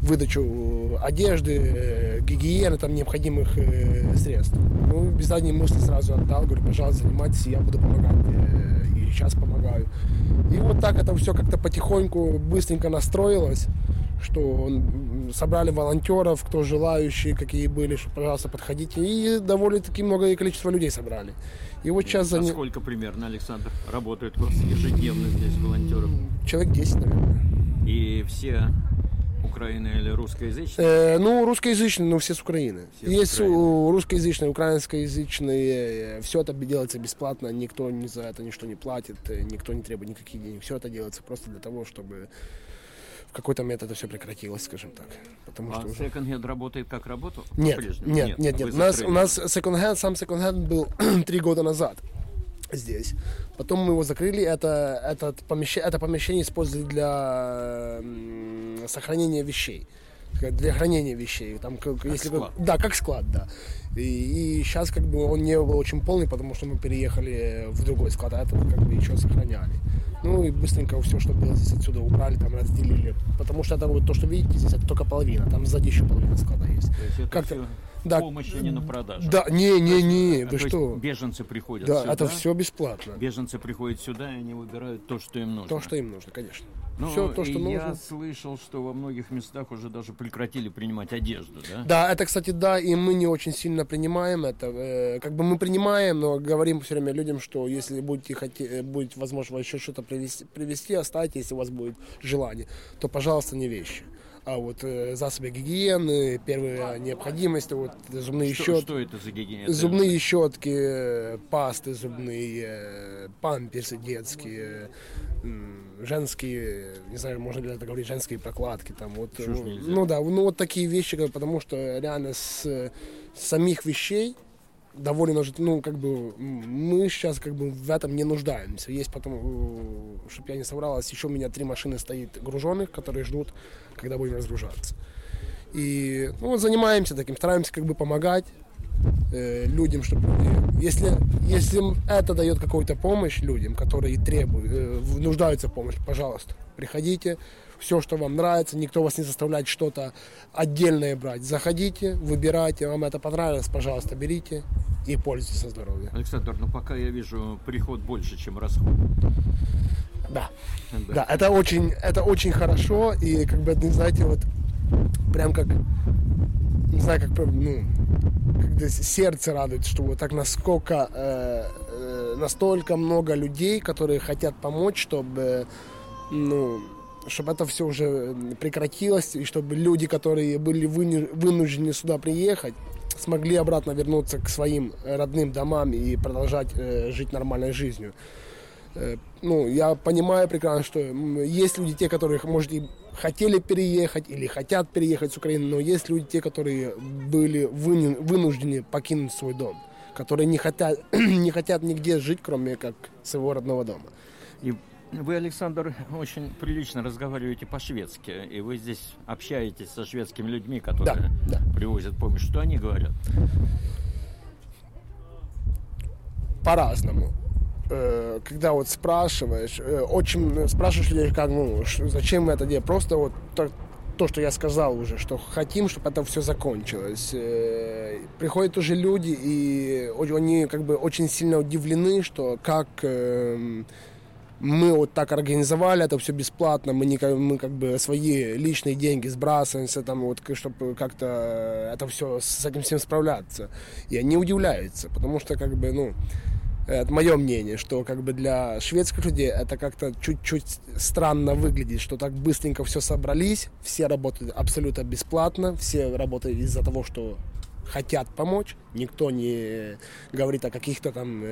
выдачу одежды, э, гигиены, там необходимых э, средств. Ну, без задней мысли сразу отдал, говорю, пожалуйста, занимайтесь, я буду помогать. Э, и сейчас помогаю. И вот так это все как-то потихоньку, быстренько настроилось что собрали волонтеров, кто желающие, какие были, что, пожалуйста, подходите. И довольно-таки многое количество людей собрали. И вот сейчас... А за... сколько примерно, Александр, работает у вас ежедневно здесь волонтеров? Человек 10, наверное. И все Украины или русскоязычные? Э, ну, русскоязычные, но все с Украины. Все Есть Украины. русскоязычные, украинскоязычные. Все это делается бесплатно, никто ни за это ничто не платит, никто не требует никаких денег. Все это делается просто для того, чтобы в какой-то момент это все прекратилось, скажем так. Потому а что Second Hand работает как работал? Нет, нет, нет, нет. нет. У, нас, у нас Hand, сам Second Hand был три года назад здесь. Потом мы его закрыли. Это, этот помещение, это помещение использовали для сохранения вещей для хранения вещей. Там, как, как если склад. да, как склад, да. И, и сейчас как бы он не был очень полный, потому что мы переехали в другой склад, а это как бы еще сохраняли. Ну и быстренько все, что было здесь отсюда убрали, там разделили. Потому что это вот то, что видите здесь, это только половина. Там сзади еще половина склада есть. То есть это как-то... все да. помощь, а не на продажу. Да, не, не, не, вы что? Беженцы приходят да, сюда. это все бесплатно. Bеженцы приходят сюда, и они выбирают то, что им нужно. То, что им нужно, конечно. Ну, все то, что нужно. Я слышал, что во многих местах уже даже прекратили принимать одежду, да? Да, это, кстати, да, и мы не очень сильно принимаем это. Э, как бы мы принимаем, но говорим все время людям, что если будете хотеть, э, будет возможно еще что-то привезти, привезти, оставьте, если у вас будет желание, то, пожалуйста, не вещи. А вот э, засобы гигиены, первая необходимость, вот зубные что, щетки. Что это за гигиена? Зубные щетки, пасты зубные, э, памперсы детские, женские, не знаю, можно ли это говорить, женские прокладки там вот. Ну, ну да, ну вот такие вещи, потому что реально с, самих вещей довольно, ж- ну, как бы, мы сейчас как бы в этом не нуждаемся. Есть потом, чтобы я не совралась, еще у меня три машины стоит груженных, которые ждут, когда будем разгружаться. И, ну, вот занимаемся таким, стараемся как бы помогать э, людям, чтобы если, если это дает какую-то помощь людям, которые требуют, э, нуждаются в помощи, пожалуйста, приходите, все, что вам нравится, никто вас не заставляет что-то отдельное брать. Заходите, выбирайте, вам это понравилось, пожалуйста, берите и пользуйтесь на здоровье. Александр, ну пока я вижу приход больше, чем расход. Да. Да. Да, это очень, это очень хорошо, и как бы, не знаете, вот прям как, не знаю, как, прям, ну, когда сердце радует, что вот так насколько, э, э, настолько много людей, которые хотят помочь, чтобы, ну, чтобы это все уже прекратилось, и чтобы люди, которые были выну- вынуждены сюда приехать, смогли обратно вернуться к своим родным домам и продолжать э, жить нормальной жизнью. Э, ну, я понимаю прекрасно, что есть люди, те, которые, может, и хотели переехать или хотят переехать с Украины, но есть люди, те, которые были вынуждены покинуть свой дом, которые не хотят, не хотят нигде жить, кроме как своего родного дома. И вы, Александр, очень прилично разговариваете по-шведски, и вы здесь общаетесь со шведскими людьми, которые да. привозят помощь. Что они говорят? по-разному. Э, Когда вот спрашиваешь, э, очень спрашиваешь людей, как, ну, зачем мы это делаем, просто вот то, то, что я сказал уже, что хотим, чтобы это все закончилось. Э, Приходят уже люди, и они как бы очень сильно удивлены, что как эм, мы вот так организовали это все бесплатно, мы, не, мы как бы свои личные деньги сбрасываемся, там вот, чтобы как-то это все с этим всем справляться. И они удивляются, потому что как бы, ну, это мое мнение, что как бы для шведских людей это как-то чуть-чуть странно выглядит, что так быстренько все собрались, все работают абсолютно бесплатно, все работают из-за того, что хотят помочь, никто не говорит о каких-то там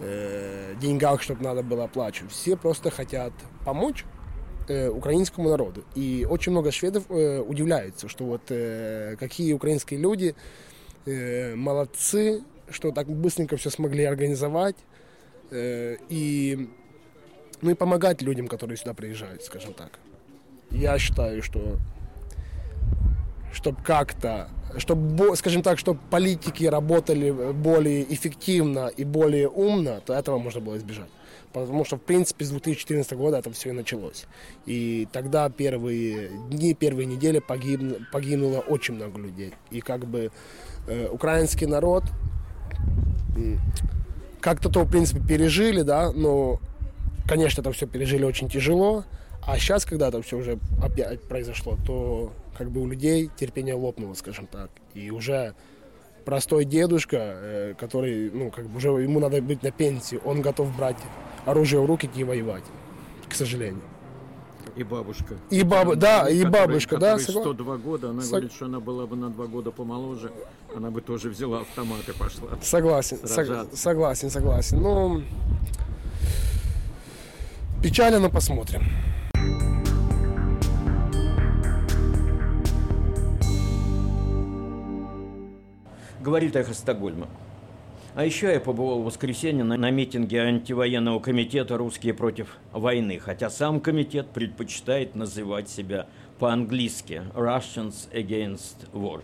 э, деньгах, чтобы надо было оплачивать. Все просто хотят помочь э, украинскому народу. И очень много шведов э, удивляются, что вот э, какие украинские люди э, молодцы, что так быстренько все смогли организовать. э, и, ну и помогать людям, которые сюда приезжают, скажем так. Я считаю, что чтобы как-то, чтобы, скажем так, чтобы политики работали более эффективно и более умно, то этого можно было избежать. Потому что, в принципе, с 2014 года это все и началось. И тогда первые дни, первые недели погиб- погинуло очень много людей. И как бы э, украинский народ как-то то, в принципе, пережили, да, но, конечно, это все пережили очень тяжело. А сейчас, когда это все уже опять произошло, то как бы у людей терпение лопнуло, скажем так. И уже простой дедушка, э, который, ну, как бы уже ему надо быть на пенсии, он готов брать оружие в руки и воевать, к сожалению. И бабушка. И баба- да, и Которой- бабушка, да, которой согла- 102 года, она Сог- говорит, что она была бы на два года помоложе, она бы тоже взяла автомат и пошла. Согласен, сог- согласен, согласен. Ну, печально, но посмотрим. Говорит эхо Стокгольма. А еще я побывал в воскресенье на, на митинге антивоенного комитета «Русские против войны», хотя сам комитет предпочитает называть себя по-английски «Russians Against War».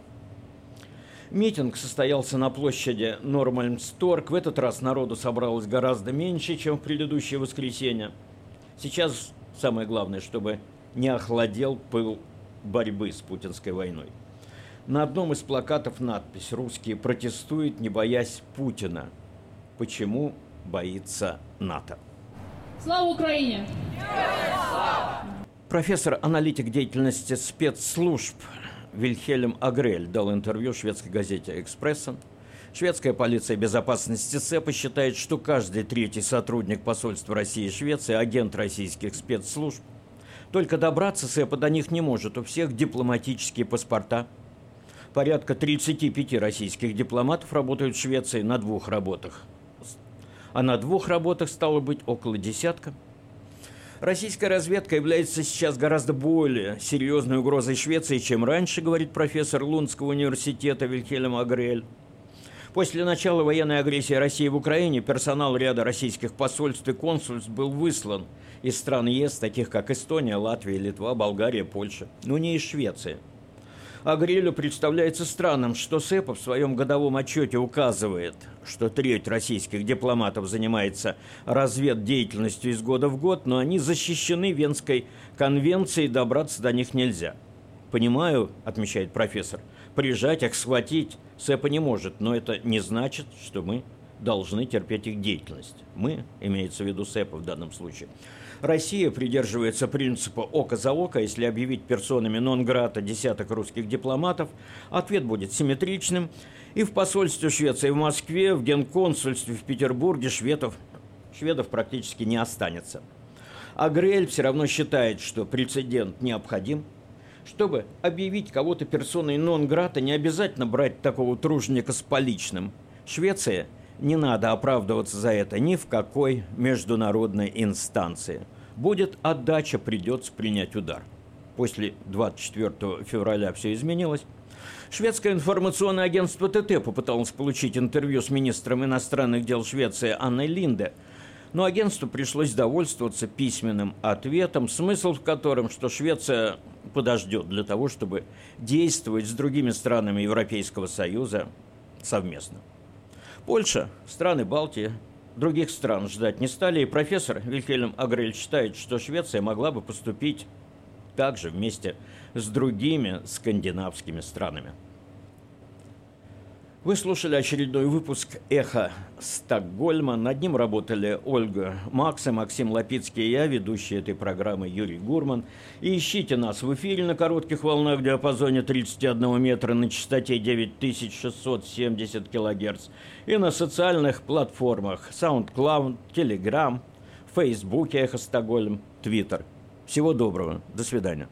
Митинг состоялся на площади Нормальмсторг. В этот раз народу собралось гораздо меньше, чем в предыдущее воскресенье. Сейчас самое главное, чтобы не охладел пыл борьбы с путинской войной. На одном из плакатов надпись «Русские протестуют, не боясь Путина». Почему боится НАТО? Слава Украине! Профессор, аналитик деятельности спецслужб Вильхельм Агрель дал интервью шведской газете «Экспрессен». Шведская полиция безопасности ЦЕПа считает, что каждый третий сотрудник посольства России и Швеции – агент российских спецслужб. Только добраться СЭПа до них не может. У всех дипломатические паспорта. Порядка 35 российских дипломатов работают в Швеции на двух работах. А на двух работах стало быть около десятка. Российская разведка является сейчас гораздо более серьезной угрозой Швеции, чем раньше, говорит профессор Лунского университета Вильхельм Агрель. После начала военной агрессии России в Украине персонал ряда российских посольств и консульств был выслан из стран ЕС, таких как Эстония, Латвия, Литва, Болгария, Польша, но не из Швеции. Агрелю представляется странным, что СЭПа в своем годовом отчете указывает, что треть российских дипломатов занимается разведдеятельностью из года в год, но они защищены Венской конвенцией, добраться до них нельзя. Понимаю, отмечает профессор, прижать их, схватить СЭПа не может, но это не значит, что мы должны терпеть их деятельность. Мы, имеется в виду СЭПа в данном случае. Россия придерживается принципа «око за око». Если объявить персонами нон-грата десяток русских дипломатов, ответ будет симметричным. И в посольстве Швеции в Москве, в генконсульстве в Петербурге шведов, шведов практически не останется. А Грель все равно считает, что прецедент необходим. Чтобы объявить кого-то персоной нон-грата, не обязательно брать такого тружника с поличным. Швеция – не надо оправдываться за это ни в какой международной инстанции. Будет отдача, придется принять удар. После 24 февраля все изменилось. Шведское информационное агентство ТТ попыталось получить интервью с министром иностранных дел Швеции Анной Линде, но агентству пришлось довольствоваться письменным ответом, смысл в котором, что Швеция подождет для того, чтобы действовать с другими странами Европейского Союза совместно. Польша, страны Балтии, других стран ждать не стали, и профессор Вильхельм Агрель считает, что Швеция могла бы поступить также вместе с другими скандинавскими странами. Вы слушали очередной выпуск «Эхо Стокгольма». Над ним работали Ольга Макс и Максим Лапицкий и я, ведущий этой программы Юрий Гурман. И ищите нас в эфире на коротких волнах в диапазоне 31 метра на частоте 9670 килогерц и на социальных платформах SoundCloud, Telegram, Facebook «Эхо Стокгольм», Twitter. Всего доброго. До свидания.